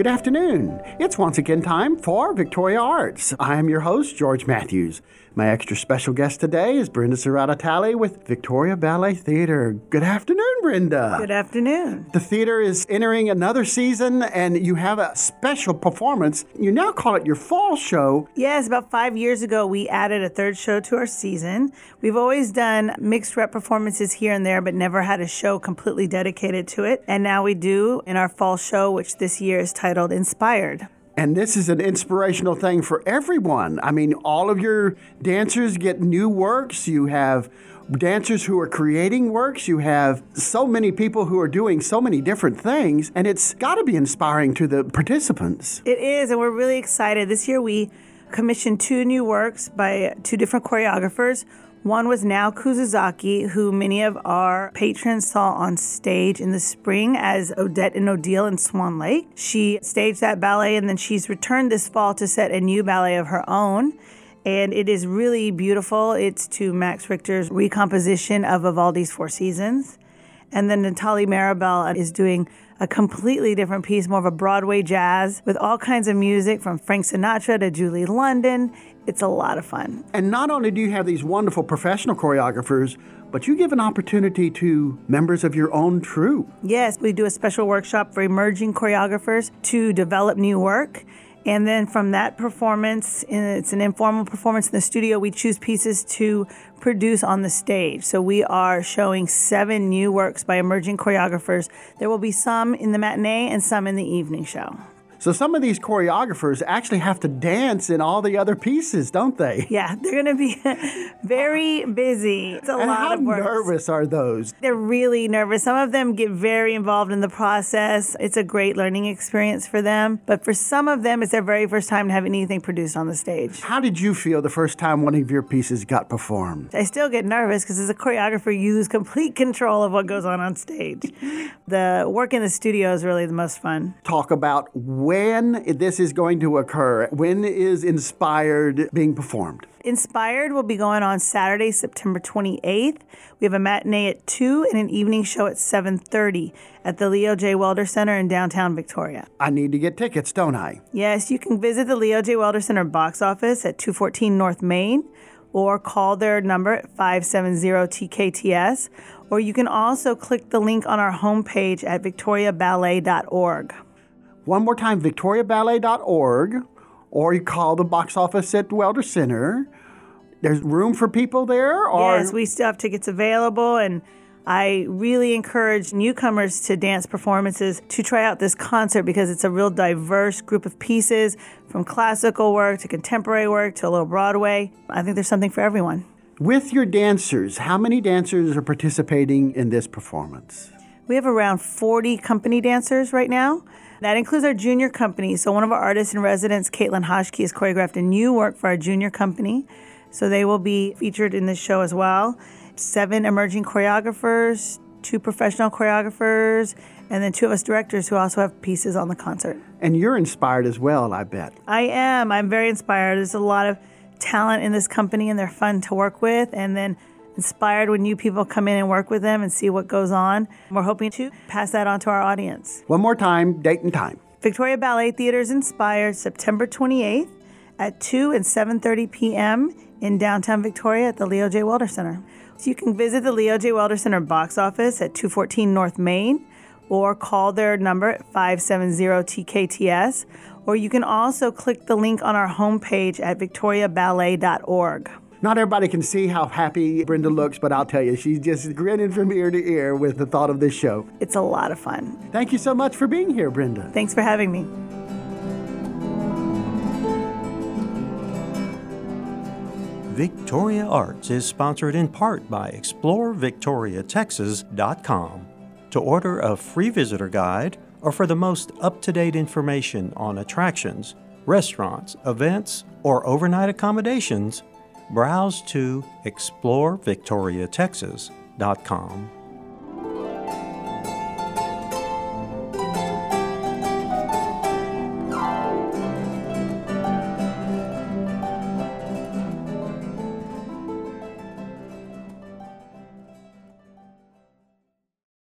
Good afternoon. It's once again time for Victoria Arts. I am your host, George Matthews. My extra special guest today is Brenda Serrata Talley with Victoria Ballet Theater. Good afternoon, Brenda. Good afternoon. The theater is entering another season, and you have a special performance. You now call it your fall show. Yes, about five years ago, we added a third show to our season. We've always done mixed rep performances here and there, but never had a show completely dedicated to it. And now we do in our fall show, which this year is titled Inspired. And this is an inspirational thing for everyone. I mean, all of your dancers get new works. You have dancers who are creating works. You have so many people who are doing so many different things. And it's got to be inspiring to the participants. It is. And we're really excited. This year we commissioned two new works by two different choreographers. One was Nao Kusuzaki, who many of our patrons saw on stage in the spring as Odette and Odile in Swan Lake. She staged that ballet and then she's returned this fall to set a new ballet of her own. And it is really beautiful. It's to Max Richter's recomposition of Vivaldi's Four Seasons. And then Natalie Maribel is doing a completely different piece, more of a Broadway jazz with all kinds of music from Frank Sinatra to Julie London. It's a lot of fun. And not only do you have these wonderful professional choreographers, but you give an opportunity to members of your own troupe. Yes, we do a special workshop for emerging choreographers to develop new work. And then from that performance, it's an informal performance in the studio, we choose pieces to produce on the stage. So we are showing seven new works by emerging choreographers. There will be some in the matinee and some in the evening show. So some of these choreographers actually have to dance in all the other pieces, don't they? Yeah, they're going to be very busy. It's a and lot of work. How nervous are those? They're really nervous. Some of them get very involved in the process. It's a great learning experience for them. But for some of them, it's their very first time to have anything produced on the stage. How did you feel the first time one of your pieces got performed? I still get nervous because as a choreographer, you lose complete control of what goes on on stage. the work in the studio is really the most fun. Talk about when this is going to occur. When is Inspired being performed? Inspired will be going on Saturday, September 28th. We have a matinee at 2 and an evening show at 7:30 at the Leo J. Welder Center in downtown Victoria. I need to get tickets, don't I? Yes, you can visit the Leo J. Welder Center box office at 214 North Main or call their number at 570-TKTS or you can also click the link on our homepage at victoriaballet.org. One more time, victoriaballet.org, or you call the box office at Welder Center. There's room for people there? Or Yes, we still have tickets available, and I really encourage newcomers to dance performances to try out this concert because it's a real diverse group of pieces from classical work to contemporary work to a little Broadway. I think there's something for everyone. With your dancers, how many dancers are participating in this performance? We have around 40 company dancers right now. That includes our junior company. So, one of our artists in residence, Caitlin Hoschke, has choreographed a new work for our junior company. So, they will be featured in this show as well. Seven emerging choreographers, two professional choreographers, and then two of us directors who also have pieces on the concert. And you're inspired as well, I bet. I am. I'm very inspired. There's a lot of talent in this company, and they're fun to work with. And then inspired when new people come in and work with them and see what goes on. We're hoping to pass that on to our audience. One more time, date and time. Victoria Ballet Theater is inspired September 28th at 2 and 7:30 p.m. in downtown Victoria at the Leo J. Welder Center. So you can visit the Leo J. Welder Center box office at 214 North Main or call their number at 570-TKTS or you can also click the link on our homepage at victoriaballet.org. Not everybody can see how happy Brenda looks, but I'll tell you, she's just grinning from ear to ear with the thought of this show. It's a lot of fun. Thank you so much for being here, Brenda. Thanks for having me. Victoria Arts is sponsored in part by ExploreVictoriaTexas.com. To order a free visitor guide or for the most up to date information on attractions, restaurants, events, or overnight accommodations, browse to ExploreVictoriaTexas.com.